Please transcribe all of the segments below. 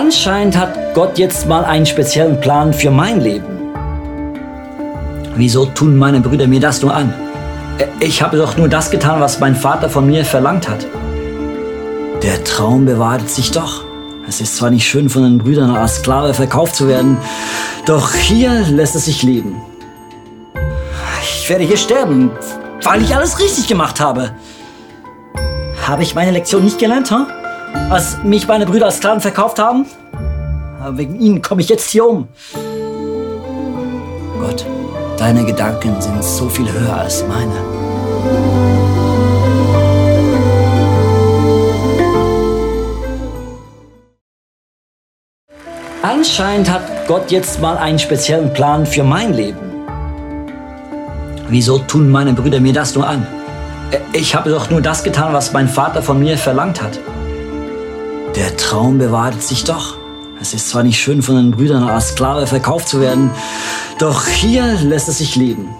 Anscheinend hat Gott jetzt mal einen speziellen Plan für mein Leben. Wieso tun meine Brüder mir das nur an? Ich habe doch nur das getan, was mein Vater von mir verlangt hat. Der Traum bewahrte sich doch. Es ist zwar nicht schön, von den Brüdern als Sklave verkauft zu werden, doch hier lässt es sich leben. Ich werde hier sterben, weil ich alles richtig gemacht habe. Habe ich meine Lektion nicht gelernt, huh? Als mich meine Brüder als Sklaven verkauft haben? Wegen ihnen komme ich jetzt hier um. Gott, deine Gedanken sind so viel höher als meine. Anscheinend hat Gott jetzt mal einen speziellen Plan für mein Leben. Wieso tun meine Brüder mir das nur an? Ich habe doch nur das getan, was mein Vater von mir verlangt hat. Der Traum bewahrte sich doch. Es ist zwar nicht schön, von den Brüdern als Sklave verkauft zu werden, doch hier lässt es sich leben.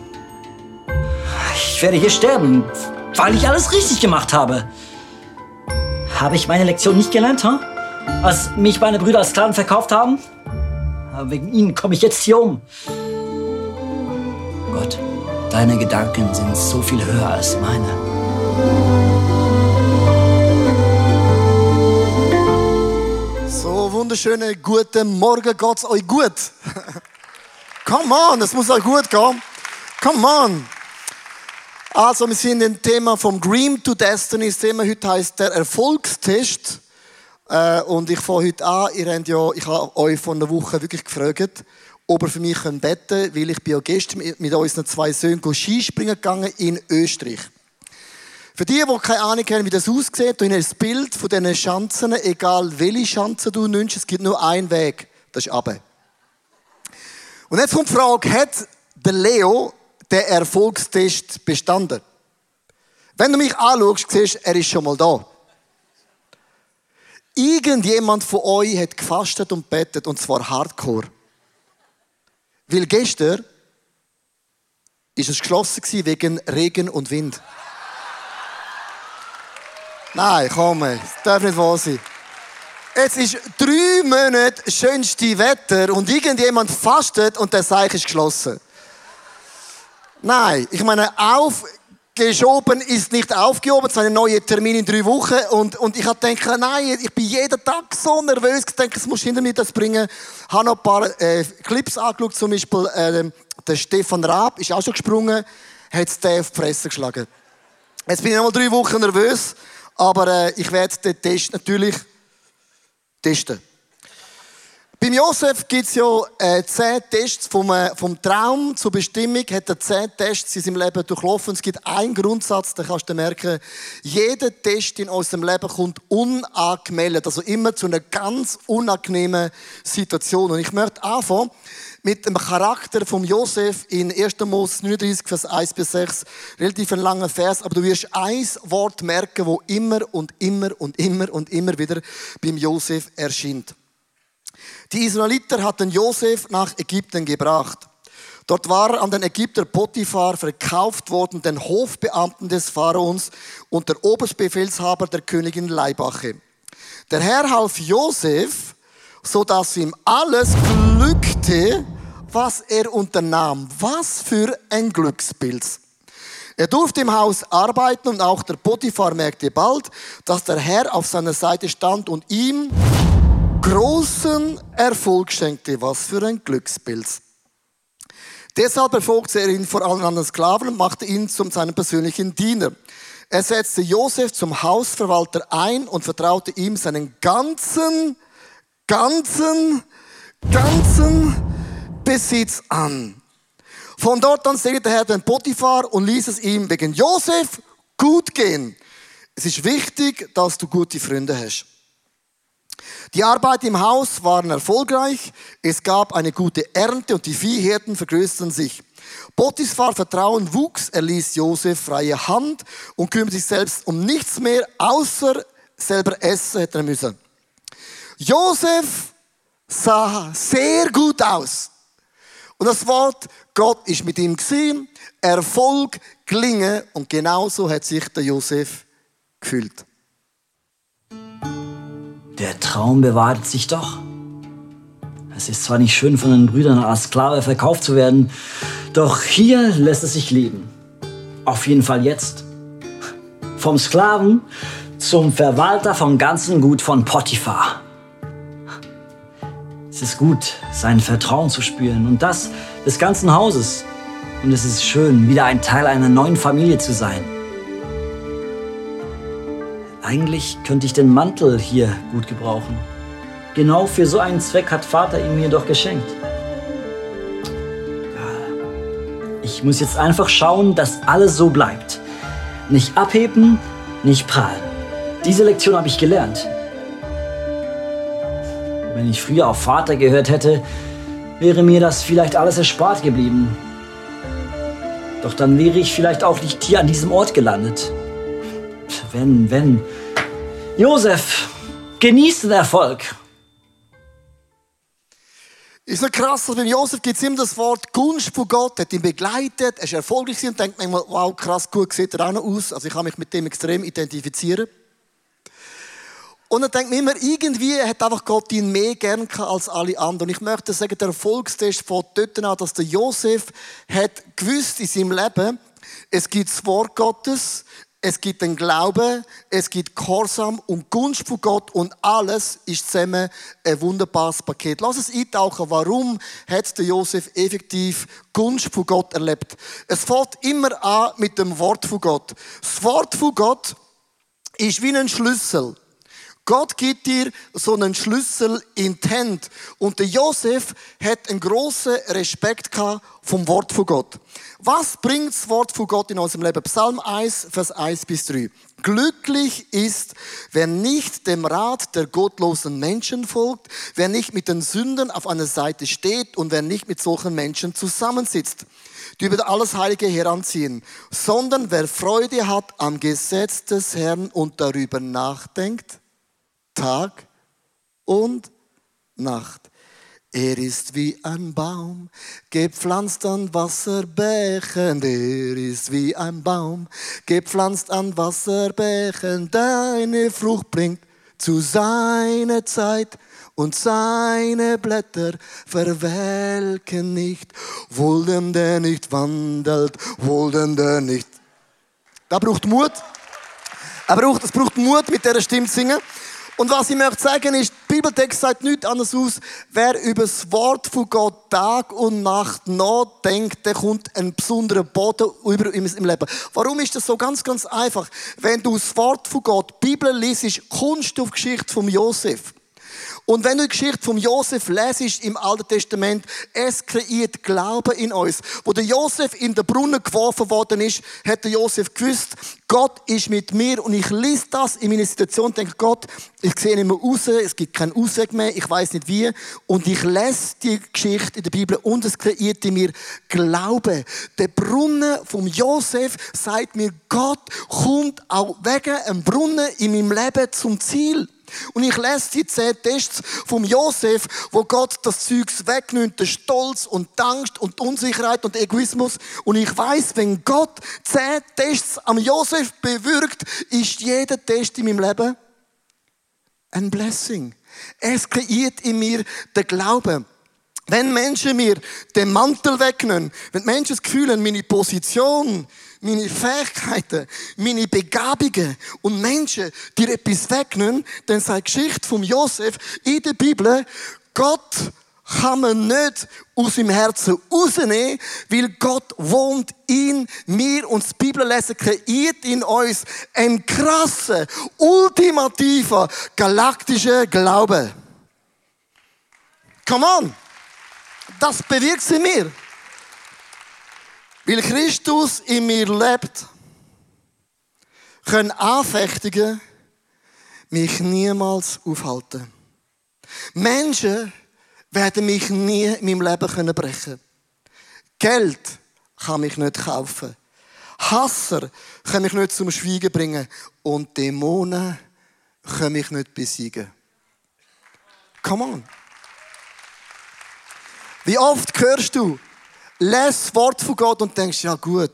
Ich werde hier sterben, weil ich alles richtig gemacht habe. Habe ich meine Lektion nicht gelernt, huh? als mich meine Brüder als Sklaven verkauft haben? Aber wegen ihnen komme ich jetzt hier um. Gott, deine Gedanken sind so viel höher als meine. Wunderschönen guten Morgen, geht's euch gut? Come on, es muss euch gut gehen. Come on. Also, wir sind im Thema vom Dream to Destiny. Das Thema heute heißt der Erfolgstest. Äh, und ich fange heute an. Ihr habt ja, ich habe euch vor einer Woche wirklich gefragt, ob ihr für mich beten könnt, weil ich bin ja gestern mit unseren zwei Söhnen Skispringen gegangen in Österreich. Für die, die keine Ahnung haben, wie das aussieht, du hast ein Bild von diesen Schanzen, egal welche Schanze du nimmst, es gibt nur einen Weg, das ist runter. Und jetzt kommt die Frage, hat der Leo den Erfolgstest bestanden? Wenn du mich anschaust, siehst du, er ist schon mal da. Irgendjemand von euch hat gefastet und bettet, und zwar hardcore. Weil gestern ist es geschlossen wegen Regen und Wind. Nein, komm, das darf nicht wahr sein. Es ist drei Monate schönste Wetter und irgendjemand fastet und der Seich ist geschlossen. Nein, ich meine, aufgeschoben ist nicht aufgehoben. Es ist ein neuer Termin in drei Wochen. Und, und ich habe gedacht, nein, ich bin jeden Tag so nervös. Ich denke, es muss hinter mir das bringen. Ich habe noch ein paar äh, Clips angeschaut. Zum Beispiel, äh, der Stefan Raab ist auch schon gesprungen, hat es auf die Fresse geschlagen. Jetzt bin ich noch mal drei Wochen nervös. Aber äh, ich werde den Test natürlich testen. Beim Josef gibt es ja äh, zehn Tests vom, äh, vom Traum zur Bestimmung. Hat er zehn Tests in seinem Leben durchlaufen. Es gibt einen Grundsatz, den kannst du merken. Jeder Test in unserem Leben kommt unangemeldet. Also immer zu einer ganz unangenehmen Situation. Und ich möchte anfangen mit dem Charakter von Josef in 1. Mose 39, Vers 1 bis 6. Relativ ein langer Vers, aber du wirst ein Wort merken, wo immer und immer und immer und immer wieder beim Josef erscheint. Die Israeliter hatten Josef nach Ägypten gebracht. Dort war er an den Ägypter Potiphar verkauft worden, den Hofbeamten des Pharaons und der Oberstbefehlshaber der Königin Leibache. Der Herr half Josef, so dass ihm alles glückte, was er unternahm. Was für ein Glückspilz. Er durfte im Haus arbeiten und auch der Potiphar merkte bald, dass der Herr auf seiner Seite stand und ihm großen Erfolg schenkte. Was für ein Glückspilz. Deshalb erfolgte er ihn vor allen anderen Sklaven und machte ihn zum seinem persönlichen Diener. Er setzte Josef zum Hausverwalter ein und vertraute ihm seinen ganzen ganzen, ganzen Besitz an. Von dort an segnete der Herr den Potiphar und ließ es ihm wegen Josef gut gehen. Es ist wichtig, dass du gute Freunde hast. Die Arbeit im Haus waren erfolgreich. Es gab eine gute Ernte und die Viehherden vergrößerten sich. Potiphar Vertrauen wuchs. Er ließ Josef freie Hand und kümmerte sich selbst um nichts mehr, außer selber essen hätte er müssen. Josef sah sehr gut aus. Und das Wort, Gott ist mit ihm gesehen, Erfolg, Gelingen und genauso hat sich der Josef gefühlt. Der Traum bewahrte sich doch. Es ist zwar nicht schön, von den Brüdern als Sklave verkauft zu werden, doch hier lässt es sich leben. Auf jeden Fall jetzt. Vom Sklaven zum Verwalter vom ganzen Gut von Potiphar. Es gut, sein Vertrauen zu spüren und das des ganzen Hauses. Und es ist schön, wieder ein Teil einer neuen Familie zu sein. Eigentlich könnte ich den Mantel hier gut gebrauchen. Genau für so einen Zweck hat Vater ihn mir doch geschenkt. Ich muss jetzt einfach schauen, dass alles so bleibt. Nicht abheben, nicht prahlen. Diese Lektion habe ich gelernt. Wenn ich früher auf Vater gehört hätte, wäre mir das vielleicht alles erspart geblieben. Doch dann wäre ich vielleicht auch nicht hier an diesem Ort gelandet. Wenn, wenn. Josef, genieß den Erfolg. Ist so krass, dass beim Josef gibt es immer das Wort Gunst von Gott, hat ihn begleitet, er ist erfolgreich und denkt manchmal, wow, krass, gut sieht er auch noch aus. Also ich kann mich mit dem extrem identifizieren. Und dann denkt man immer, irgendwie hat einfach Gott ihn mehr gern als alle anderen. Und ich möchte sagen, der Erfolgstest von dort an, dass der Josef hat gewusst in seinem Leben, es gibt das Wort Gottes, es gibt den Glauben, es gibt Gehorsam und Gunst von Gott und alles ist zusammen ein wunderbares Paket. Lass es eintauchen, warum hat der Josef effektiv Gunst von Gott erlebt? Es fängt immer an mit dem Wort von Gott. Das Wort von Gott ist wie ein Schlüssel. Gott gibt dir so einen Schlüssel in die Hand. Und der Josef hat einen grossen Respekt vom Wort von Gott. Was bringt das Wort von Gott in unserem Leben? Psalm 1, Vers 1 bis 3. Glücklich ist, wer nicht dem Rat der gottlosen Menschen folgt, wer nicht mit den Sündern auf einer Seite steht und wer nicht mit solchen Menschen zusammensitzt, die über alles Heilige heranziehen, sondern wer Freude hat am Gesetz des Herrn und darüber nachdenkt Tag und Nacht. Er ist wie ein Baum, gepflanzt an Wasserbächen. Er ist wie ein Baum, gepflanzt an Wasserbächen. Deine Frucht bringt zu seiner Zeit und seine Blätter verwelken nicht. Wohl dem, der nicht wandelt, wohl dem, der nicht. Da braucht Mut. Er braucht, es braucht Mut, mit dieser Stimme zu singen. Und was ich möchte sagen ist, der Bibeltext sagt nichts anderes aus. Wer über das Wort von Gott Tag und Nacht nachdenkt, der kommt ein besonderer Boden über im Leben. Warum ist das so ganz, ganz einfach? Wenn du das Wort von Gott, die Bibel liest, kommst du auf die Geschichte von Josef. Und wenn du die Geschichte von Josef lesest im Alten Testament, es kreiert Glauben in uns. Wo der Josef in den Brunnen geworfen worden ist, hat der Josef gewusst, Gott ist mit mir und ich lese das in meiner Situation denke, Gott, ich sehe nicht mehr raus, es gibt keinen Ausweg mehr, ich weiß nicht wie. Und ich lese die Geschichte in der Bibel und es kreiert in mir Glauben. Der Brunnen von Josef sagt mir, Gott kommt auch wegen einem Brunnen in meinem Leben zum Ziel. Und ich lese die zehn Tests vom Josef, wo Gott das Zeugs wegnimmt, der Stolz und die Angst und die Unsicherheit und Egoismus. Und ich weiß, wenn Gott zehn Tests am Josef bewirkt, ist jeder Test in meinem Leben ein Blessing. Es kreiert in mir den Glauben. Wenn Menschen mir den Mantel wegnehmen, wenn Menschen das Gefühl haben, meine Position, meine Fähigkeiten, meine Begabungen und Menschen dir etwas wegnehmen, dann sagt die Geschichte von Josef in der Bibel, Gott kann man nicht aus dem Herzen rausnehmen, weil Gott wohnt in mir und das Bibellesen kreiert in uns einen krassen, ultimativen, galaktischen Glauben. Come on! Das bewirkt sie mir. Weil Christus in mir lebt, können Anfechtungen mich niemals aufhalten. Menschen werden mich nie in meinem Leben können brechen. Geld kann mich nicht kaufen. Hasser kann mich nicht zum Schweigen bringen. Und Dämonen können mich nicht besiegen. Come on. Wie oft hörst du, les das Wort von Gott und denkst, ja gut,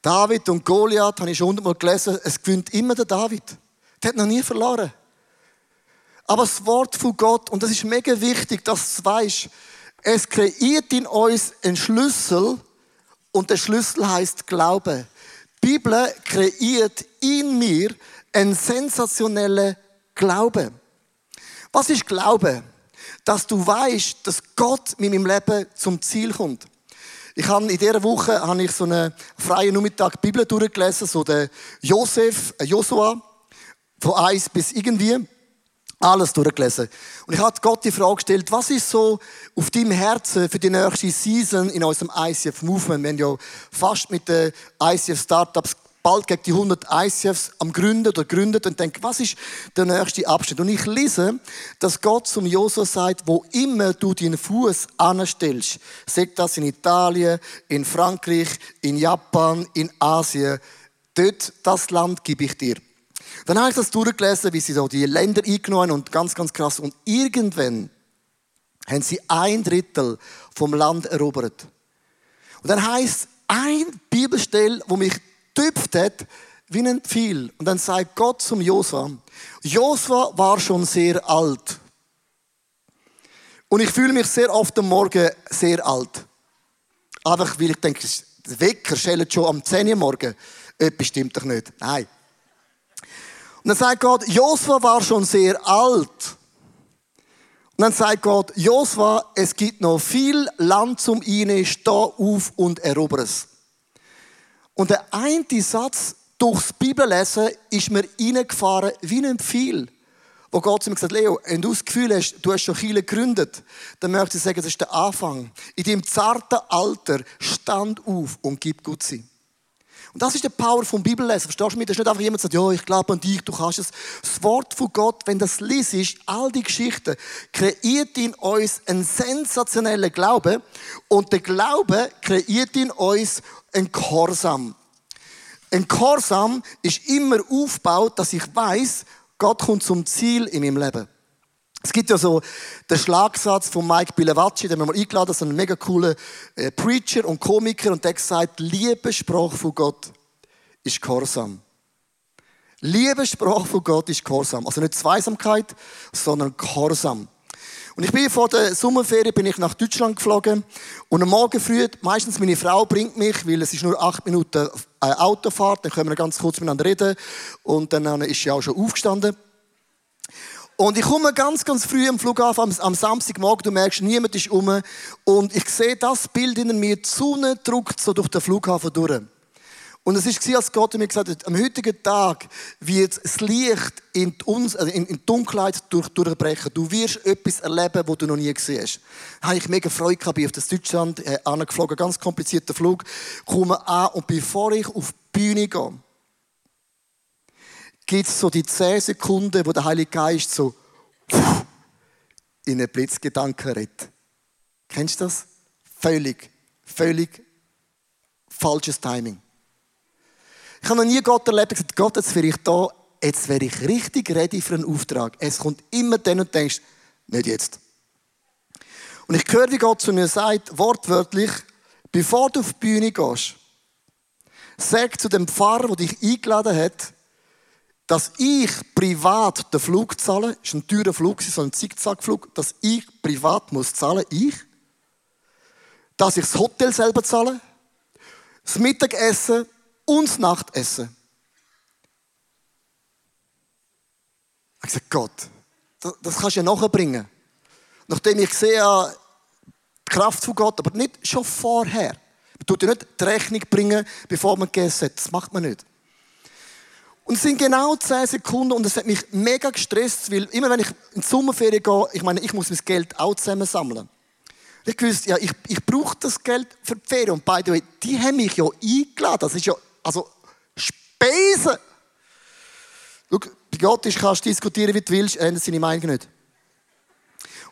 David und Goliath, habe ich schon hundertmal gelesen, es gewinnt immer der David. Der hat noch nie verloren. Aber das Wort von Gott, und das ist mega wichtig, dass du es weißt, es kreiert in uns einen Schlüssel und der Schlüssel heißt Glaube. Die Bibel kreiert in mir einen sensationellen Glaube. Was ist Glaube? Dass du weißt, dass Gott mit meinem Leben zum Ziel kommt. Ich habe in dieser Woche habe ich so einen freien Nachmittag Bibel durchgelesen, so der Josef, äh Josua, von eins bis irgendwie. Alles durchgelesen. Und ich habe Gott die Frage gestellt, was ist so auf deinem Herzen für die nächste Season in unserem ICF Movement? Wir haben ja fast mit den ICF Startups bald gegen die 100 ICFs am Gründen oder gründet und denke, was ist der nächste Abschnitt? Und ich lese, dass Gott zum Josua sagt, wo immer du deinen Fuß anstellst, sagt das in Italien, in Frankreich, in Japan, in Asien, dort das Land gebe ich dir. Dann habe ich das durchgelesen, wie sie so die Länder eingenommen und ganz, ganz krass. Und irgendwann haben sie ein Drittel vom Land erobert. Und dann heißt ein Bibelstelle, wo mich tüpft hat, wie ein Pfeil. Und dann sagt Gott zum Josua, Josua war schon sehr alt. Und ich fühle mich sehr oft am Morgen sehr alt. Einfach weil ich denke, der Wecker schellt schon am 10 Uhr morgen. Etwas stimmt doch nicht. Nein. Und dann sagt Gott, Josua war schon sehr alt. Und dann sagt Gott, Josua, es gibt noch viel Land zum Ihnen, steh auf und erober es. Und der eine Satz durchs Bibellesen ist mir reingefahren wie ein Pfeil. Wo Gott zu mir gesagt Leo, wenn du das Gefühl hast, du hast schon viele gegründet, dann möchte ich sagen, das ist der Anfang. In deinem zarten Alter stand auf und gib gut sein. Und das ist der Power vom Bibellesen. Verstehst du mich? Das ist nicht einfach jemand, der sagt, ja, ich glaube an dich, du kannst es. Das Wort von Gott, wenn das liest, all die Geschichten, kreiert in uns einen sensationellen Glauben. Und der Glaube kreiert in uns ein Gehorsam. Ein Gehorsam ist immer aufgebaut, dass ich weiß, Gott kommt zum Ziel in meinem Leben. Es gibt ja so den Schlagsatz von Mike Bilevacci, den wir mal eingeladen haben, so einen mega coolen äh, Preacher und Komiker, und der hat gesagt, Liebessprache von Gott ist Gehorsam. Liebessprache von Gott ist Gehorsam. Also nicht Zweisamkeit, sondern Gehorsam. Und ich bin vor der Sommerferien bin ich nach Deutschland geflogen und am Morgen früh, meistens meine Frau bringt mich, weil es ist nur acht Minuten äh, Autofahrt, dann können wir ganz kurz miteinander reden und dann ist sie auch schon aufgestanden. Und ich komme ganz, ganz früh am Flughafen, am, am Samstagmorgen, du merkst, niemand ist um und ich sehe das Bild in mir, die Sonne drückt so durch den Flughafen durch. Und es war, als Gott mir gesagt hat, am heutigen Tag wird das Licht in, uns, also in, die Dunkelheit durch, durchbrechen. Du wirst etwas erleben, was du noch nie gesehen hast. Habe ich mega Freude gehabt, bin auf das Deutschland äh, angeflogen, ganz komplizierter Flug, komme an und bevor ich auf die Bühne gehe, gibt es so die 10 Sekunden, wo der Heilige Geist so in einen Blitzgedanken redet. Kennst du das? Völlig, völlig falsches Timing. Ich habe noch nie Gott erlebt, ich gesagt, Gott, jetzt wäre ich da, jetzt wäre ich richtig ready für einen Auftrag. Es kommt immer dann und denkst, nicht jetzt. Und ich höre, wie Gott zu mir sagt, wortwörtlich, bevor du auf die Bühne gehst, sag zu dem Pfarrer, der dich eingeladen hat, dass ich privat den Flug zahle, ist ein teurer Flug, so ein Zickzackflug, dass ich privat muss zahlen, ich, dass ich das Hotel selber zahle, das Mittagessen und das Nachtessen. Ich habe gesagt, Gott, das, kannst du ja nachbringen. Nachdem ich sehe, die Kraft von Gott, aber nicht schon vorher. Man tut ja nicht die Rechnung bringen, bevor man gegessen hat. Das macht man nicht. Und es sind genau 10 Sekunden und es hat mich mega gestresst, weil immer wenn ich in die Sommerferien gehe, ich meine, ich muss mein Geld auch zusammensammeln. Ich wusste, ja, ich, ich brauche das Geld für die Ferien. Und by the way, die haben mich ja eingeladen. Das ist ja, also, Spesen. Schau, bei Gott ist, kannst du diskutieren, wie du willst, ändert seine Meinung nicht.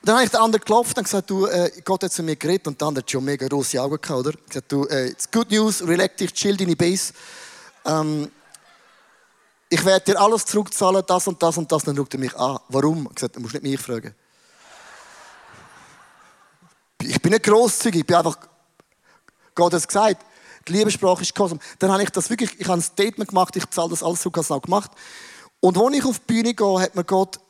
Und dann habe ich den anderen geklopft und gesagt, du, äh, Gott hat zu mir geredet und der andere hat schon mega große Augen gehabt, oder? Ich gesagt, du, äh, it's good news, relax dich, chill deine Base. Ähm, ich werde dir alles zurückzahlen, das und das und das. Dann schaut er mich an. Warum? Ich gesagt, du musst nicht mich fragen. Ich bin nicht grosszügig, ich bin einfach, Gott hat es gesagt, die Liebessprache ist Kosmos. Dann habe ich das wirklich, ich habe ein Statement gemacht, ich zahle das alles zurück, habe es auch gemacht. Und als ich auf die Bühne gehe, hat mir Gott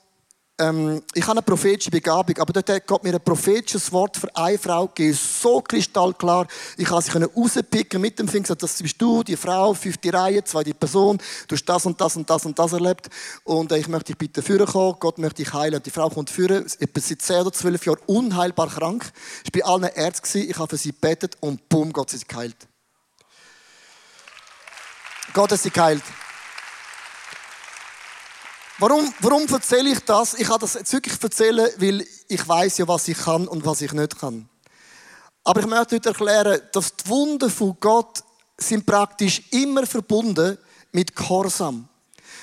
ähm, ich habe eine prophetische Begabung, aber dort hat Gott mir ein prophetisches Wort für eine Frau gegeben, so kristallklar. Ich konnte sie rauspicken mit dem Finger, das bist du, die Frau, fünfte Reihe, zweite Person, du hast das und das und das und das erlebt und äh, ich möchte dich bitte führen kommen, Gott möchte dich heilen. Die Frau kommt führen, etwa seit 10 oder 12 Jahren unheilbar krank. Ich war bei allen Ärzten, ich habe für sie gebetet und bumm, Gott hat sie geheilt. Gott hat sie geheilt. Warum, warum erzähle ich das? Ich kann das jetzt wirklich erzählen, weil ich weiß ja, was ich kann und was ich nicht kann. Aber ich möchte heute erklären, dass die Wunder von Gott sind praktisch immer verbunden mit Gehorsam.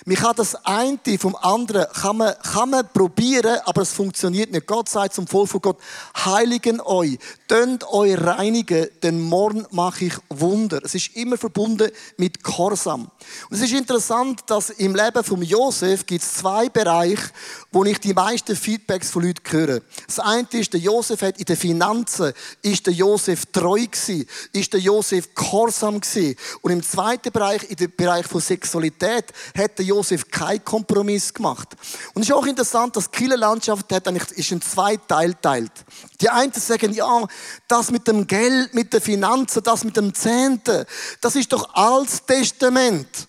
Man kann das eine vom anderen kann man, kann man probieren, aber es funktioniert nicht. Gott sagt zum Volk von Gott, heiligen euch, tönt euch reinigen, denn morgen mache ich Wunder. Es ist immer verbunden mit Gehorsam. Und es ist interessant, dass im Leben von Josef gibt es zwei Bereiche, wo ich die meisten Feedbacks von Leuten höre. Das eine ist, der Josef hat in den Finanzen, ist der Josef treu gewesen, ist der Josef gehorsam gewesen. Und im zweiten Bereich, in dem Bereich von Sexualität, hat der Josef keinen Kompromiss gemacht. Und es ist auch interessant, dass die Landschaft hat eigentlich, ist in zwei Teile teilt. Die einen sagen, ja, das mit dem Geld, mit den Finanzen, das mit dem Zehnten, das ist doch Altes Testament.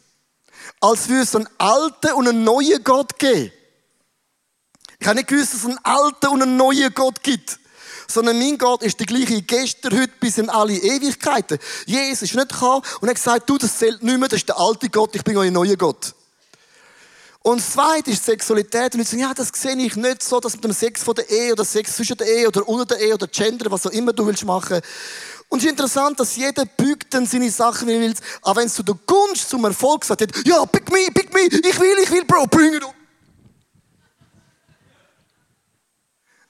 Als würde es einen alten und einen neuen Gott geben. Ich habe nicht gewusst, dass es einen alten und einen neuen Gott gibt. Sondern mein Gott ist der gleiche gestern, heute bis in alle Ewigkeiten. Jesus ist nicht gekommen und hat gesagt, du, das zählt nicht mehr, das ist der alte Gott, ich bin euer neuer Gott. Und das zweite ist Sexualität. Und ich sage, ja, das sehe ich nicht so, dass mit dem Sex von der Ehe oder Sex zwischen der Ehe oder unter der Ehe oder Gender, was auch immer du willst machen. Und es ist interessant, dass jeder bügt dann seine Sachen, wie er will. Aber wenn es zu der Gunst zum Erfolg sagt, ja, pick me, pick me, ich will, ich will, Bro, bring it on.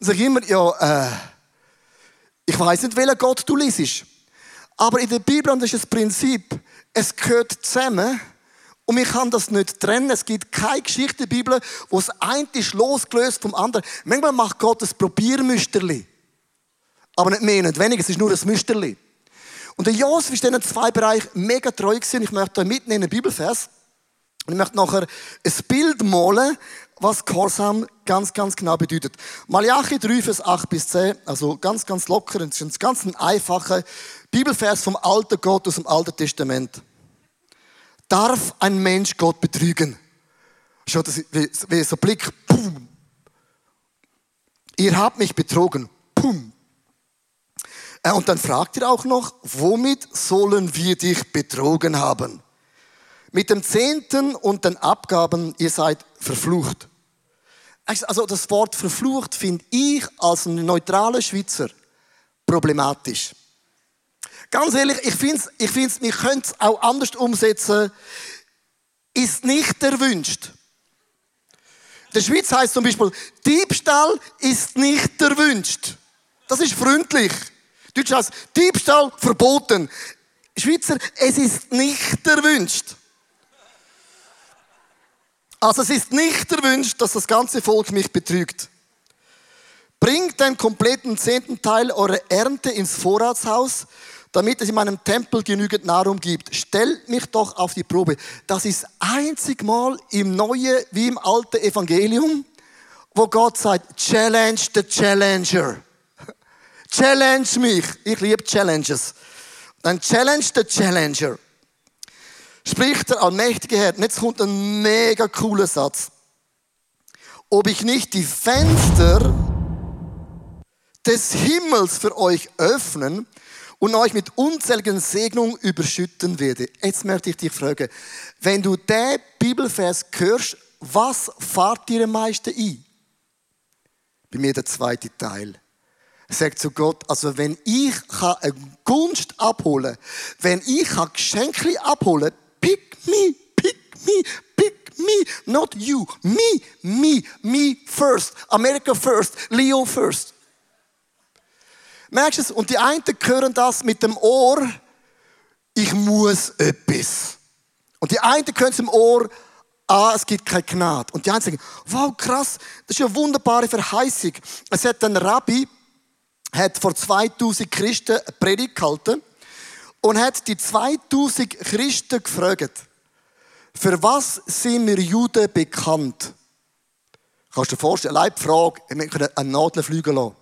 Dann sage ich immer, ja, äh, ich weiß nicht, welcher Gott du liest. Aber in der Bibel, und das ist das Prinzip, es gehört zusammen und man kann das nicht trennen. Es gibt keine Geschichte in der Bibel, wo das eine ist losgelöst vom anderen. Manchmal macht Gott ein Probiermüsterli. Aber nicht mehr, nicht weniger. Es ist nur ein Müsterli. Und der Josef ist in diesen zwei Bereichen mega treu gewesen. Ich möchte da mitnehmen einen Bibelvers. Und ich möchte nachher ein Bild malen, was Gehorsam ganz, ganz genau bedeutet. Malachi 3, Vers 8 bis 10, also ganz, ganz locker, das ist ein ganz einfacher Bibelvers vom alten Gott aus dem Alten Testament. Darf ein Mensch Gott betrügen? Schaut, wie, wie so Blick, pum. Ihr habt mich betrogen, pum. Äh, und dann fragt ihr auch noch, womit sollen wir dich betrogen haben? Mit dem Zehnten und den Abgaben, ihr seid verflucht. Also das Wort verflucht finde ich als neutraler Schweizer problematisch. Ganz ehrlich, ich finde, ich find's, wir können es auch anders umsetzen. Ist nicht erwünscht. In der Schweiz heißt zum Beispiel, Diebstahl ist nicht erwünscht. Das ist freundlich. Deutsch heißt, Diebstahl verboten. Schweizer, es ist nicht erwünscht. Also es ist nicht erwünscht, dass das ganze Volk mich betrügt. Bringt den kompletten zehnten Teil eurer Ernte ins Vorratshaus damit es in meinem Tempel genügend Nahrung gibt. Stellt mich doch auf die Probe. Das ist einzig Mal im Neuen wie im alten Evangelium, wo Gott sagt, challenge the challenger. Challenge mich. Ich liebe Challenges. Dann challenge the challenger. Spricht der allmächtige Herr. Und jetzt kommt ein mega cooler Satz. Ob ich nicht die Fenster des Himmels für euch öffnen und euch mit unzähligen Segnungen überschütten werde. Jetzt möchte ich dich fragen, wenn du den Bibelvers hörst, was fahrt dir am meisten ein? Bei mir der zweite Teil. Sagt zu Gott, also wenn ich eine Gunst abholen kann, wenn ich Geschenke abholen pick me, pick me, pick me, not you, me, me, me first, America first, Leo first. Merkst du es? Und die einen hören das mit dem Ohr, ich muss etwas. Und die einen hören es im Ohr, ah, es gibt keine Gnade. Und die einen sagen, wow, krass, das ist eine wunderbare Verheißung. Es hat ein Rabbi, hat vor 2000 Christen eine Predigt gehalten und hat die 2000 Christen gefragt, für was sind wir Juden bekannt? Kannst du dir vorstellen, allein die Frage, wir können eine Nadel fliegen lassen.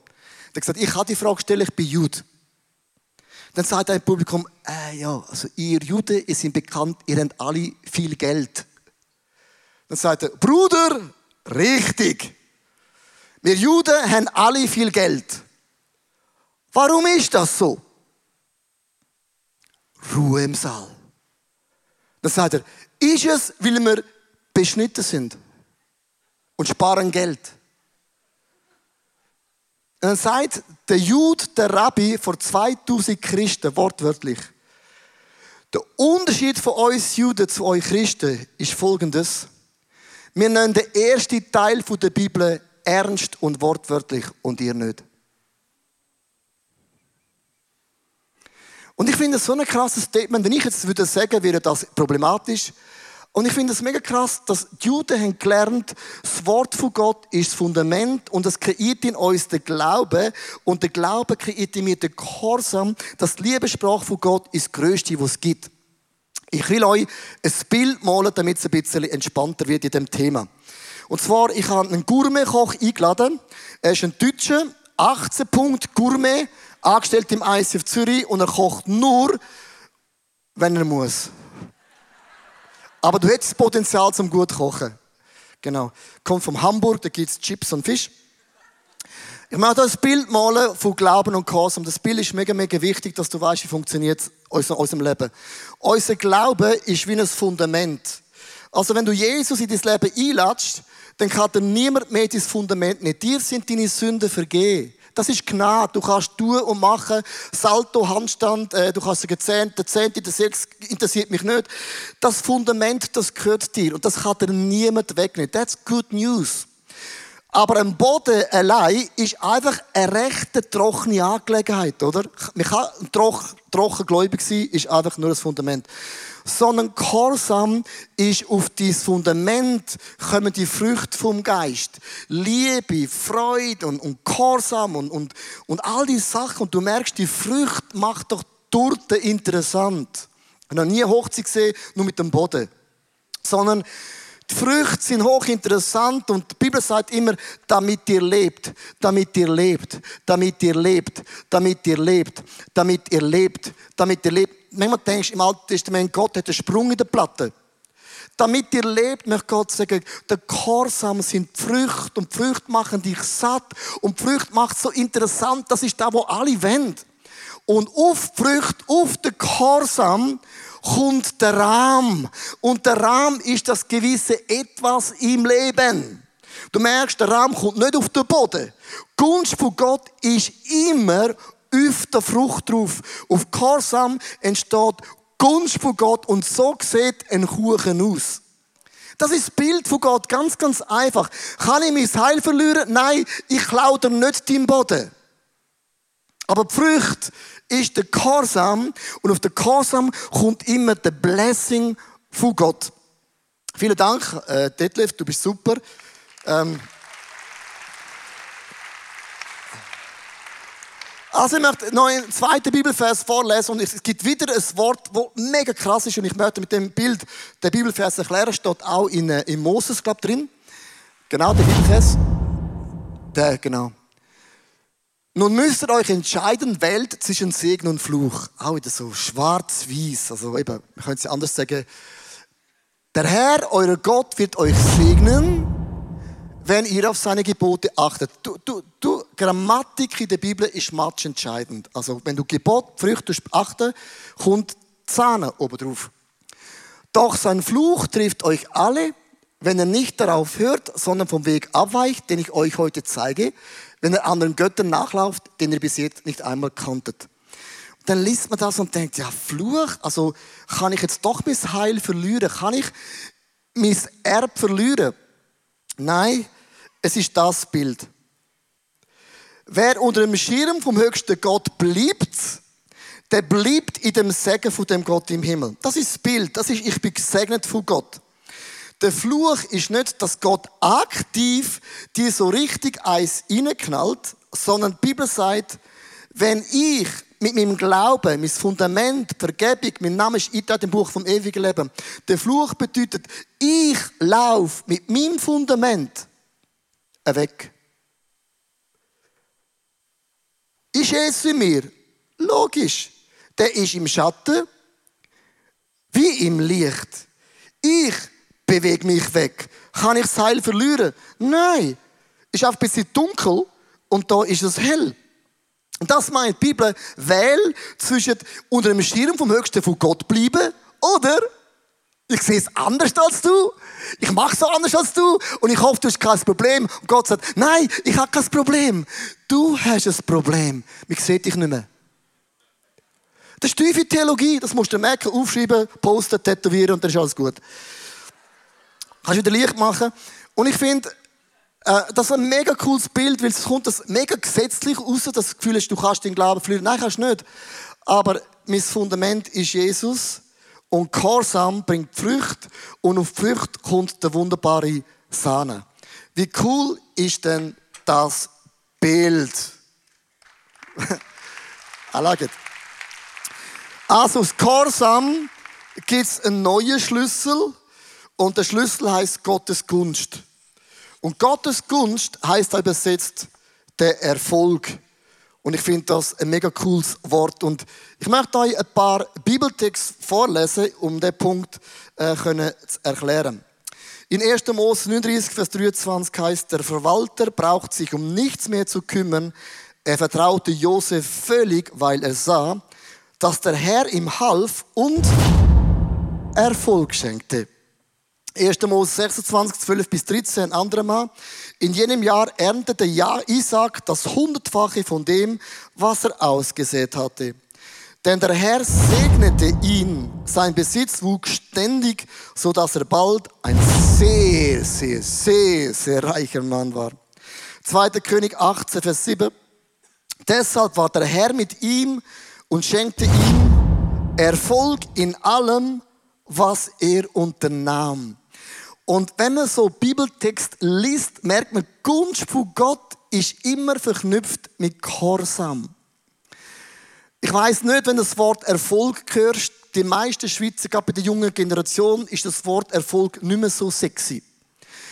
Er hat gesagt, ich kann die Frage stellen, ich bin Jude. Dann sagt im Publikum, äh, ja, also ihr Juden, ihr seid bekannt, ihr habt alle viel Geld. Dann sagt er, Bruder, richtig. Wir Juden haben alle viel Geld. Warum ist das so? Ruhe im Saal. Dann sagt er, ist es, weil wir beschnitten sind und sparen Geld? Und dann sagt der Jude, der Rabbi vor 2000 Christen wortwörtlich, der Unterschied von uns Juden zu euch Christen ist folgendes. Wir nennen den ersten Teil der Bibel ernst und wortwörtlich und ihr nicht. Und ich finde das so ein krasses Statement. Wenn ich jetzt würde sagen, wäre das problematisch. Und ich finde es mega krass, dass die Juden haben gelernt, das Wort von Gott ist das Fundament und es kreiert in uns den Glauben und der Glaube kreiert in mir den Gehorsam, dass die Liebessprache von Gott ist das Größte, was es gibt. Ich will euch ein Bild malen, damit es ein bisschen entspannter wird in dem Thema. Und zwar, ich habe einen Gourmet-Koch eingeladen. Er ist ein Deutscher, 18 Punkt Gourmet, angestellt im ICF Zürich und er kocht nur, wenn er muss. Aber du hättest das Potenzial zum gut kochen. Genau. Kommt vom Hamburg, da gibt es Chips und Fisch. Ich möchte ein Bild malen von Glauben und Gehorsam. Das Bild ist mega, mega wichtig, dass du weißt, wie funktioniert es in unserem Leben. Unser Glaube ist wie ein Fundament. Also wenn du Jesus in dein Leben einlatschst, dann kann dir niemand mehr dein Fundament nicht. Dir sind deine Sünden vergeben. Das ist Gnade. Du kannst tun und machen. Salto, Handstand, äh, du kannst sagen, Zehnte, der Sechs, interessiert mich nicht. Das Fundament, das gehört dir. Und das kann dir niemand wegnehmen. That's good news. Aber ein Boden allein ist einfach eine rechte trockene Angelegenheit, oder? Man kann trocken, trocken gläubig sein, ist einfach nur das Fundament sondern Gehorsam ist auf dieses Fundament kommen die Früchte vom Geist. Liebe, Freude und, und Gehorsam und, und, und all diese Sachen. Und du merkst, die Früchte macht doch Torte interessant. Ich habe noch nie eine Hochzeit gesehen, nur mit dem Boden. Sondern die Früchte sind hochinteressant und die Bibel sagt immer, damit ihr lebt, damit ihr lebt, damit ihr lebt, damit ihr lebt, damit ihr lebt, damit ihr lebt. Manchmal denkst im Alten Testament, Gott hat einen Sprung in der Platte. Damit ihr lebt, möchte Gott sagen, der Gehorsam sind Früchte und Früchte machen dich satt und die Früchte macht so interessant, das ist da, wo alle wollen. Und auf Früchte, auf den Gehorsam kommt der Rahm. Und der Rahm ist das gewisse Etwas im Leben. Du merkst, der Rahm kommt nicht auf den Boden. Die Gunst von Gott ist immer auf der Frucht drauf. Auf Gehorsam entsteht Gunst von Gott und so sieht ein Kuchen aus. Das ist das Bild von Gott, ganz, ganz einfach. Kann ich mein Heil verlieren? Nein, ich klaue dir nicht deinen Boden. Aber die Frucht ist der Gehorsam und auf den Gehorsam kommt immer der Blessing von Gott. Vielen Dank, äh, Detlef, du bist super. Ähm also ich möchte noch einen zweiten Bibelvers vorlesen und es gibt wieder ein Wort, das mega krass ist und ich möchte mit dem Bild den Bibelvers erklären, steht auch in, äh, in Moses, glaube drin. Genau, der Bibelvers. Der, genau. Nun müsst ihr euch entscheiden, wählt zwischen Segen und Fluch. Auch wieder so schwarz-weiß. Also eben, man könnte es anders sagen. Der Herr, euer Gott, wird euch segnen, wenn ihr auf seine Gebote achtet. Du, du, du, Grammatik in der Bibel ist entscheidend. Also, wenn du Gebot, Früchte achten, kommt Zahne oben drauf. Doch sein Fluch trifft euch alle, wenn ihr nicht darauf hört, sondern vom Weg abweicht, den ich euch heute zeige wenn ihr anderen Göttern nachlauft, den ihr bis jetzt nicht einmal kanntet. Dann liest man das und denkt, ja, Fluch, also kann ich jetzt doch mein Heil verlieren? Kann ich mein Erb verlieren? Nein, es ist das Bild. Wer unter dem Schirm vom höchsten Gott bleibt, der bleibt in dem Segen von dem Gott im Himmel. Das ist das Bild. Das ist, ich bin gesegnet von Gott. Der Fluch ist nicht, dass Gott aktiv dir so richtig eins reinknallt, sondern die Bibel sagt, wenn ich mit meinem Glauben, mein Fundament, Vergebung, mein Name ist Eintritt im Buch vom ewigen Leben. Der Fluch bedeutet, ich laufe mit meinem Fundament weg. Ist Jesus in mir? Logisch. Der ist im Schatten wie im Licht. Ich bewege mich weg. Kann ich das Heil verlieren? Nein. Ist einfach ein bisschen dunkel und da ist es hell. Und das meint die Bibel, wähl zwischen unter dem Schirm vom Höchsten von Gott bleiben oder ich sehe es anders als du. Ich mache es so anders als du. Und ich hoffe, du hast kein Problem. Und Gott sagt, nein, ich habe kein Problem. Du hast ein Problem. Ich sehe dich nicht mehr. Das ist tiefe Theologie. Das musst du merken, aufschreiben, posten, tätowieren und dann ist alles gut. Kannst du wieder Licht machen. Und ich finde, äh, das ist ein mega cooles Bild, weil es kommt das mega gesetzlich raus, dass das Gefühl hast, du kannst den Glauben verlieren. Nein, kannst du nicht. Aber mein Fundament ist Jesus. Und Gehorsam bringt Frucht und auf Frucht kommt der wunderbare Sahne. Wie cool ist denn das Bild? I like it. Also, aus Gehorsam gibt es einen neuen Schlüssel und der Schlüssel heißt Gottes Gunst. Und Gottes Gunst heißt übersetzt der Erfolg. Und ich finde das ein mega cooles Wort. Und ich möchte euch ein paar Bibeltexte vorlesen, um den Punkt äh, können zu erklären. In 1. Mose 39, Vers 23 heißt, der Verwalter braucht sich um nichts mehr zu kümmern. Er vertraute Josef völlig, weil er sah, dass der Herr ihm half und Erfolg schenkte. 1. Mose 26, 12 bis 13, ein anderer Mal. In jenem Jahr erntete Isaac das Hundertfache von dem, was er ausgesät hatte. Denn der Herr segnete ihn. Sein Besitz wuchs ständig, so dass er bald ein sehr, sehr, sehr, sehr reicher Mann war. 2. König 18, Vers 7. Deshalb war der Herr mit ihm und schenkte ihm Erfolg in allem, was er unternahm. Und wenn man so Bibeltext liest, merkt man, Gunst von Gott ist immer verknüpft mit Gehorsam. Ich weiß nicht, wenn das Wort Erfolg hörst, die meisten Schweizer, gerade bei der jungen Generation, ist das Wort Erfolg nicht mehr so sexy.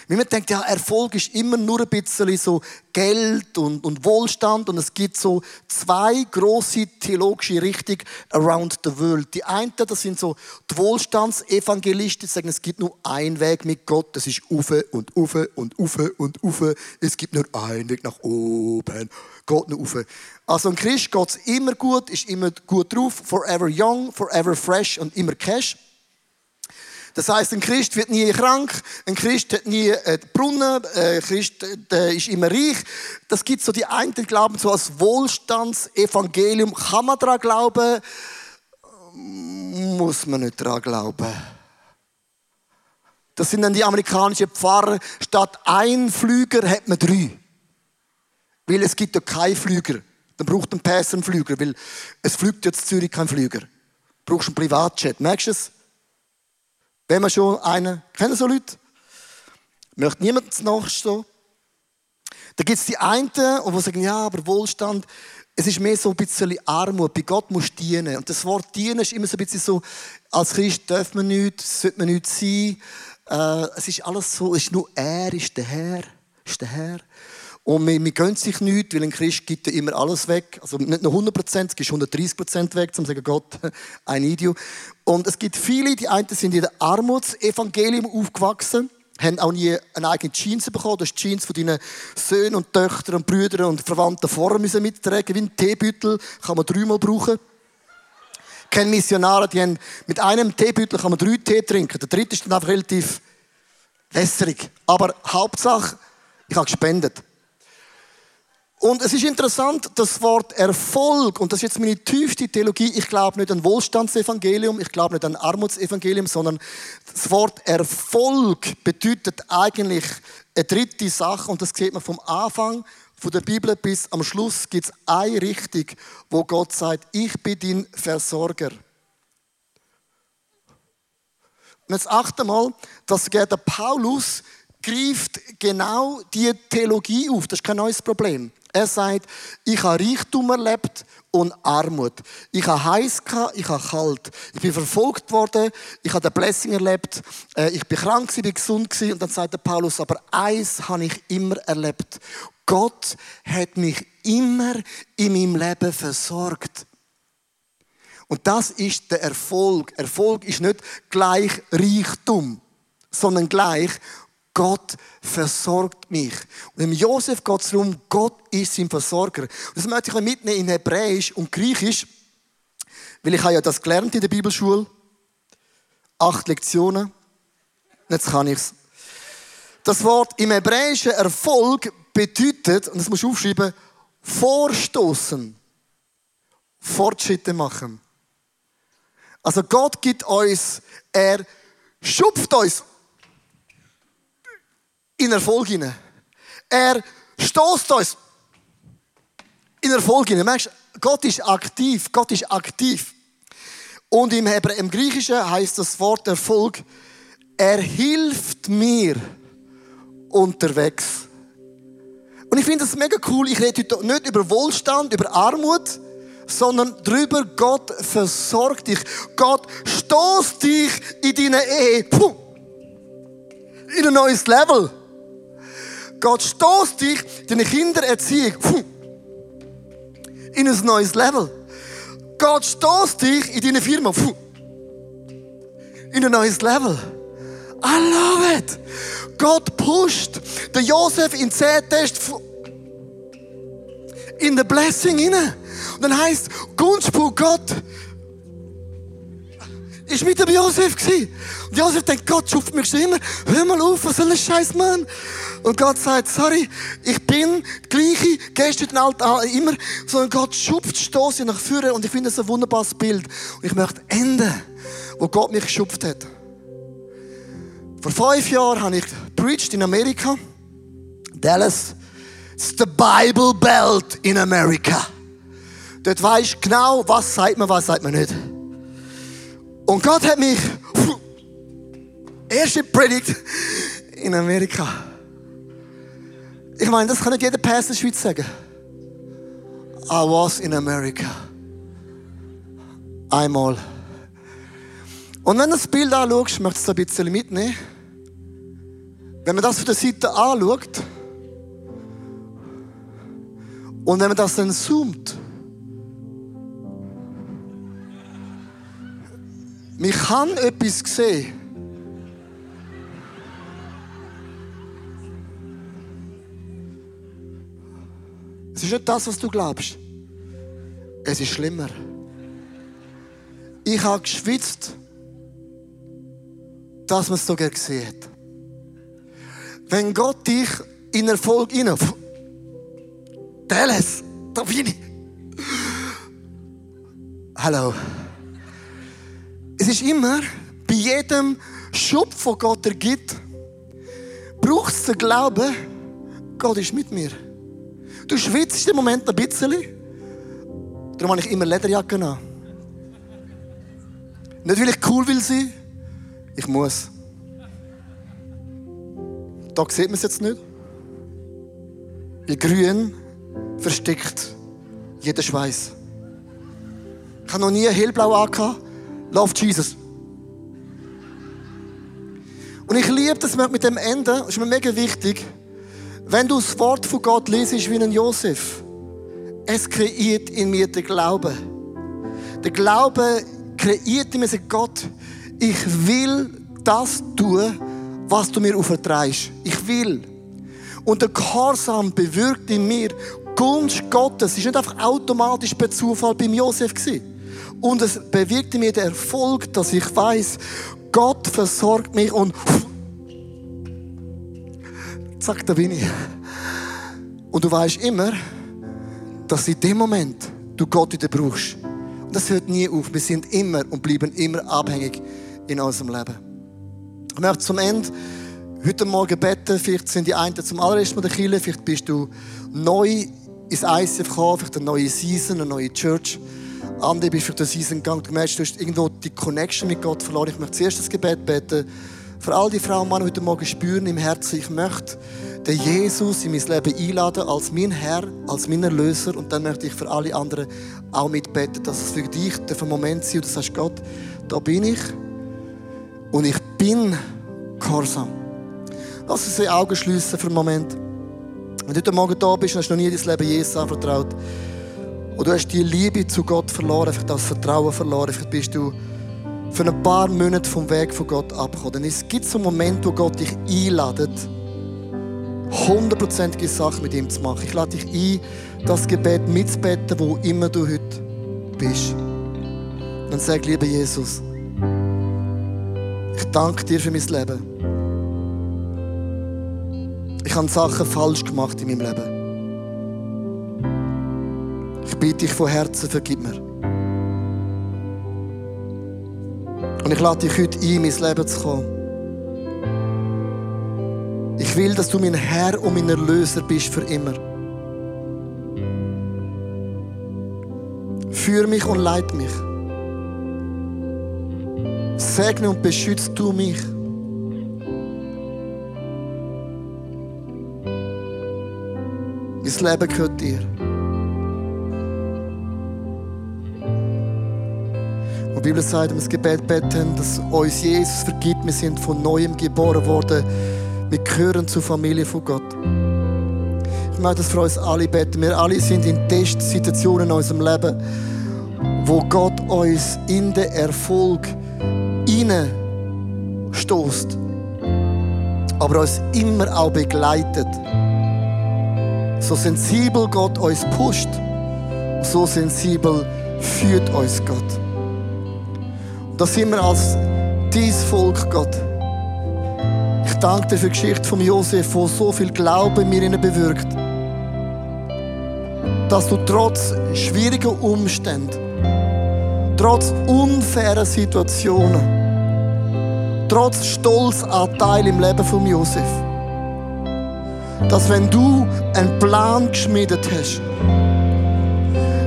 Wenn man denkt, ja, Erfolg ist immer nur ein bisschen so Geld und, und Wohlstand und es gibt so zwei große theologische Richtungen around the world. Die eine, das sind so die Wohlstandsevangelisten, die sagen, es gibt nur einen Weg mit Gott, das ist Ufe und Ufe und Ufe und Ufe. Es gibt nur einen Weg nach oben, Gott nur Ufe. Also ein Christ geht immer gut, ist immer gut drauf, forever young, forever fresh und immer Cash. Das heißt, ein Christ wird nie krank, ein Christ hat nie einen Brunnen, ein Christ der ist immer reich. Das gibt so die einen, glauben so als Wohlstandsevangelium. Kann man daran glauben? Muss man nicht daran glauben. Das sind dann die amerikanischen Pfarrer. Statt ein Flüger hat man drei. Weil es gibt ja keinen Flüger. Dann braucht ein Pässer einen Flüger, weil es fliegt jetzt Zürich kein Flüger. Du brauchst einen Privatjet. Merkst du es? Wenn man schon einen, kennen so Leute? Möchte niemand nachstehen? Da gibt es die einen, die sagen, ja, aber Wohlstand, es ist mehr so ein bisschen Armut. Bei Gott musst du dienen. Und das Wort dienen ist immer so ein bisschen so, als Christ darf man nichts, sollte man nichts sein. Äh, es ist alles so, es ist nur er, ist der Herr, ist der Herr. Und man, man gönnt sich nichts, weil ein Christ gibt immer alles weg. Also nicht nur 100 Prozent, es gibt 130 Prozent weg, zum sagen Gott, ein Idiot. Und es gibt viele, die einen sind in der Armutsevangelium aufgewachsen, haben auch nie eine eigene Jeans bekommen. Du hast Jeans von deinen Söhnen und Töchtern und Brüdern und Verwandten vorher müssen mittragen. Wie ein Teebüttel kann man dreimal brauchen. Kenne Missionare, die haben mit einem Teebüttel kann man drei Tee trinken. Der dritte ist dann einfach relativ wässrig. Aber Hauptsache, ich habe gespendet. Und es ist interessant, das Wort Erfolg, und das ist jetzt meine tiefste Theologie, ich glaube nicht an Wohlstandsevangelium, ich glaube nicht an Armutsevangelium, sondern das Wort Erfolg bedeutet eigentlich eine dritte Sache, und das sieht man vom Anfang von der Bibel bis am Schluss gibt es eine Richtung, wo Gott sagt, ich bin dein Versorger. Und jetzt achte mal, dass der Paulus greift genau die Theologie auf. Das ist kein neues Problem. Er sagt, ich habe Reichtum erlebt und Armut. Ich habe heiß ich habe kalt. Ich bin verfolgt worden, ich habe den Blessing erlebt, äh, ich bin krank, ich bin gesund gewesen. und dann sagt der Paulus, aber eins habe ich immer erlebt. Gott hat mich immer in meinem Leben versorgt. Und das ist der Erfolg. Erfolg ist nicht gleich Reichtum, sondern gleich Gott versorgt mich. Und im Josef geht es darum, Gott ist sein Versorger. Und das möchte ich mitnehmen in Hebräisch und Griechisch, weil ich habe ja das gelernt in der Bibelschule. Acht Lektionen. Jetzt kann ich es. Das Wort im Hebräischen Erfolg bedeutet, und das musst du aufschreiben, vorstoßen, Fortschritte machen. Also Gott gibt uns, er schupft uns in Erfolg hinein. Er stoßt uns in Erfolg hinein. Merkst, Gott ist aktiv. Gott ist aktiv. Und im, Hebra im Griechischen heißt das Wort Erfolg, er hilft mir unterwegs. Und ich finde das mega cool. Ich rede heute nicht über Wohlstand, über Armut, sondern darüber, Gott versorgt dich. Gott stoßt dich in deine Ehe. Puh, in ein neues Level. Gott stoßt dich, deine Kindererziehung, in ein neues Level. Gott stoßt dich in deine Firma, in ein neues Level. I love it. Gott pusht den Josef in C-Test in der Blessing hinein. Und dann heißt Gunstbuch Gott ist mit dem Josef gewesen. Und Josef denkt, Gott schupft mich schon immer. Hör mal auf, was soll ein Scheiß, Mann? Und Gott sagt, sorry, ich bin der gleiche, gestern, alt, immer. Sondern Gott schupft, stoße nach vorne. Und ich finde das ein wunderbares Bild. Und ich möchte enden, wo Gott mich geschupft hat. Vor fünf Jahren habe ich preached in Amerika. Dallas. It's the Bible Belt in America. Dort weisst genau, was sagt man, was sagt man nicht. Und Gott hat mich, erste Predigt in Amerika. Ich meine, das kann nicht jeder Pastor in der Schweiz sagen. I was in America. Einmal. Und wenn du das Bild anschaust, möchtest du es ein bisschen mitnehmen. Wenn man das von der Seite anschaut und wenn man das dann zoomt, man kann etwas sehen. Es ist nicht das, was du glaubst. Es ist schlimmer. Ich habe geschwitzt, dass man es so gesehen hat. Wenn Gott dich in Erfolg hinein, Dallas, da bin ich. Hallo. Es ist immer, bei jedem Schub, den Gott dir gibt, braucht es den Glauben, Gott ist mit mir. Du schwitzt im Moment ein bisschen. Darum habe ich immer Lederjacke an. Nicht, weil ich cool will sein, ich muss. Da sieht man es jetzt nicht. Weil grün versteckt jeden Schweiß. Ich habe noch nie hellblau angehabt. Love Jesus. Und ich liebe das mit dem Ende. Das ist mir mega wichtig. Wenn du das Wort von Gott lesest wie ein Josef, es kreiert in mir den Glauben. Der Glaube kreiert in mir, sagt Gott, ich will das tun, was du mir aufertreibst. Ich will. Und der Gehorsam bewirkt in mir Gunst Gottes. Es ist nicht einfach automatisch per Zufall beim Josef gewesen. Und es bewirkt in mir den Erfolg, dass ich weiß, Gott versorgt mich und zack, da bin ich. Und du weißt immer, dass in dem Moment du Gott wieder brauchst. Und das hört nie auf. Wir sind immer und bleiben immer abhängig in unserem Leben. Ich möchte zum Ende heute Morgen beten. Vielleicht sind die einen zum allerersten Mal der Kirche, vielleicht bist du neu ins ICF gekommen, vielleicht eine neue Season, eine neue Church. Andere bist du durch die Season gegangen, du du hast irgendwo die Connection mit Gott verloren. Ich möchte zuerst das Gebet beten Für all die Frauen und Männer heute Morgen spüren im Herzen, ich möchte den Jesus in mein Leben einladen als mein Herr, als mein Erlöser. Und dann möchte ich für alle anderen auch mitbeten, dass es für dich der Moment sein und du sagst, Gott, da bin ich und ich bin gehorsam. Lass uns die Augen schließen für einen Moment. Wenn du heute Morgen da bist und hast noch nie dein Leben Jesus anvertraut und du hast die Liebe zu Gott verloren, vielleicht das Vertrauen verloren, vielleicht bist du für ein paar Monate vom Weg von Gott abgekommen. Denn es gibt so einen Moment, wo Gott dich einladet, hundertprozentige Sachen mit ihm zu machen. Ich lade dich ein, das Gebet mitzubeten, wo immer du heute bist. Dann sag, lieber Jesus, ich danke dir für mein Leben. Ich habe Sachen falsch gemacht in meinem Leben. Ich bitte dich von Herzen, vergib mir. Und ich lade dich heute ein, in mein Leben zu kommen. Ich will, dass du mein Herr und mein Erlöser bist für immer. Führ mich und leit mich. Segne und beschütze du mich. Mein Leben gehört dir. Bibel sagt, wir das Gebet beten, dass uns Jesus vergibt, wir sind von Neuem geboren worden. Wir gehören zur Familie von Gott. Ich möchte das für uns alle beten. Wir alle sind in Testsituationen in unserem Leben, wo Gott uns in den Erfolg stoßt, aber uns immer auch begleitet. So sensibel Gott uns pusht, so sensibel führt uns Gott. Das sind wir als dies Volk, Gott. Ich danke dir für die Geschichte von Josef, wo so viel Glaube in mir bewirkt. Dass du trotz schwieriger Umstände, trotz unfairer Situationen, trotz Stolzanteil im Leben von Josef, dass wenn du einen Plan geschmiedet hast,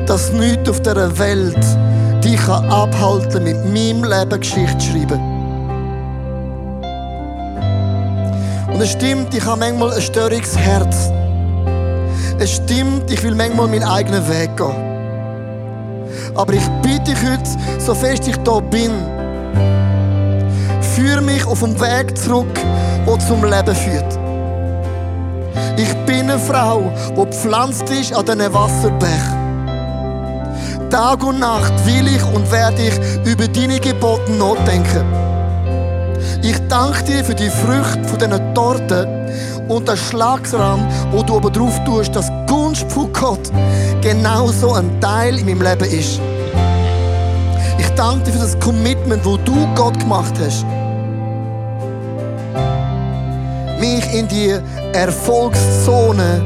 dass nichts auf dieser Welt dich abhalten kann, mit meinem Leben Geschichte zu schreiben. Und es stimmt, ich habe manchmal ein störriges Herz. Es stimmt, ich will manchmal meinen eigenen Weg gehen. Aber ich bitte dich heute, so fest ich da bin, führe mich auf dem Weg zurück, der zum Leben führt. Ich bin eine Frau, die gepflanzt ist an diesen Wasserbech. Tag und Nacht will ich und werde ich über deine Gebote nachdenken. Ich danke dir für die Früchte von diesen Torten und das Schlagsrahm, wo du aber drauf tust, dass Gunst von Gott genauso ein Teil in meinem Leben ist. Ich danke dir für das Commitment, wo du Gott gemacht hast. Mich in die Erfolgszone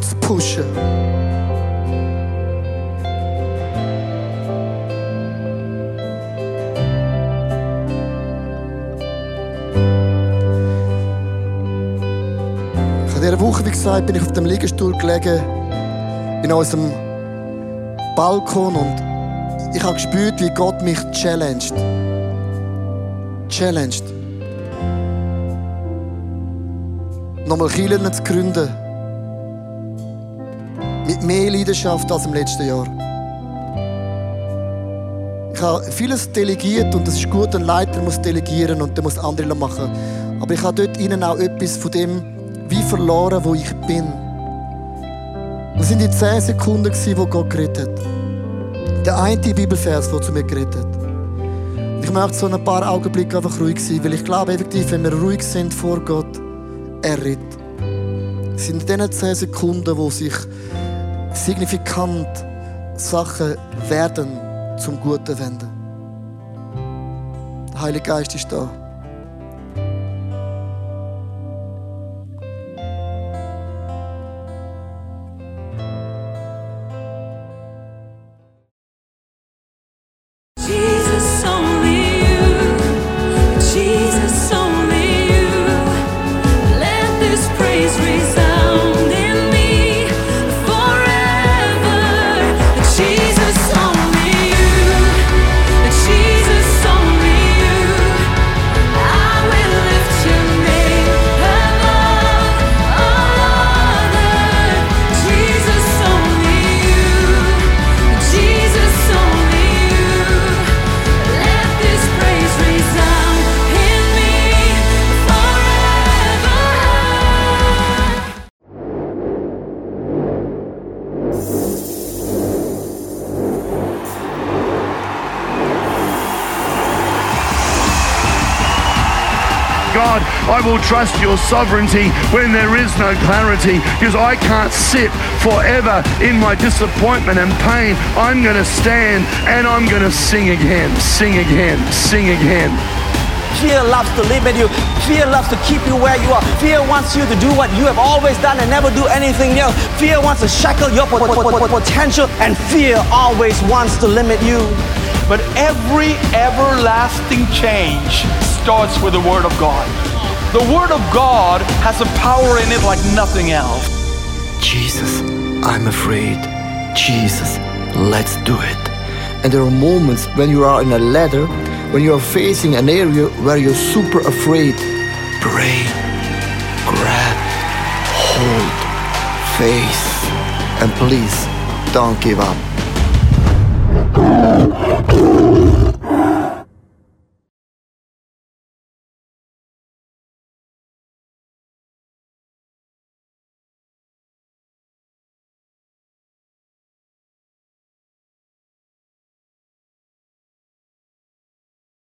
zu pushen. In dieser Woche, wie gesagt, bin ich auf dem Liegestuhl gelegen in unserem Balkon und ich habe gespürt, wie Gott mich challenged. Challenged. Nochmal Kirchen zu gründen. Mit mehr Leidenschaft als im letzten Jahr. Ich habe vieles delegiert und es ist gut, ein Leiter muss delegieren und der muss andere machen. Aber ich habe dort ihnen auch etwas von dem wie verloren, wo ich bin. Das sind die zehn Sekunden, wo Gott geredet hat. Der eine Bibelvers, der zu mir geredet hat. Und ich möchte so ein paar Augenblicke einfach ruhig sein, weil ich glaube effektiv, wenn wir ruhig sind vor Gott, er redet. Es sind in diesen zehn Sekunden, wo sich signifikant Sachen werden zum Guten wenden. Der Heilige Geist ist da. God, I will trust your sovereignty when there is no clarity because I can't sit forever in my disappointment and pain. I'm going to stand and I'm going to sing again, sing again, sing again. Fear loves to limit you. Fear loves to keep you where you are. Fear wants you to do what you have always done and never do anything else. Fear wants to shackle your po- po- po- po- potential, and fear always wants to limit you. But every everlasting change starts with the Word of God. The Word of God has a power in it like nothing else. Jesus, I'm afraid. Jesus, let's do it. And there are moments when you are in a ladder, when you are facing an area where you're super afraid. Pray, grab, hold, face, and please don't give up.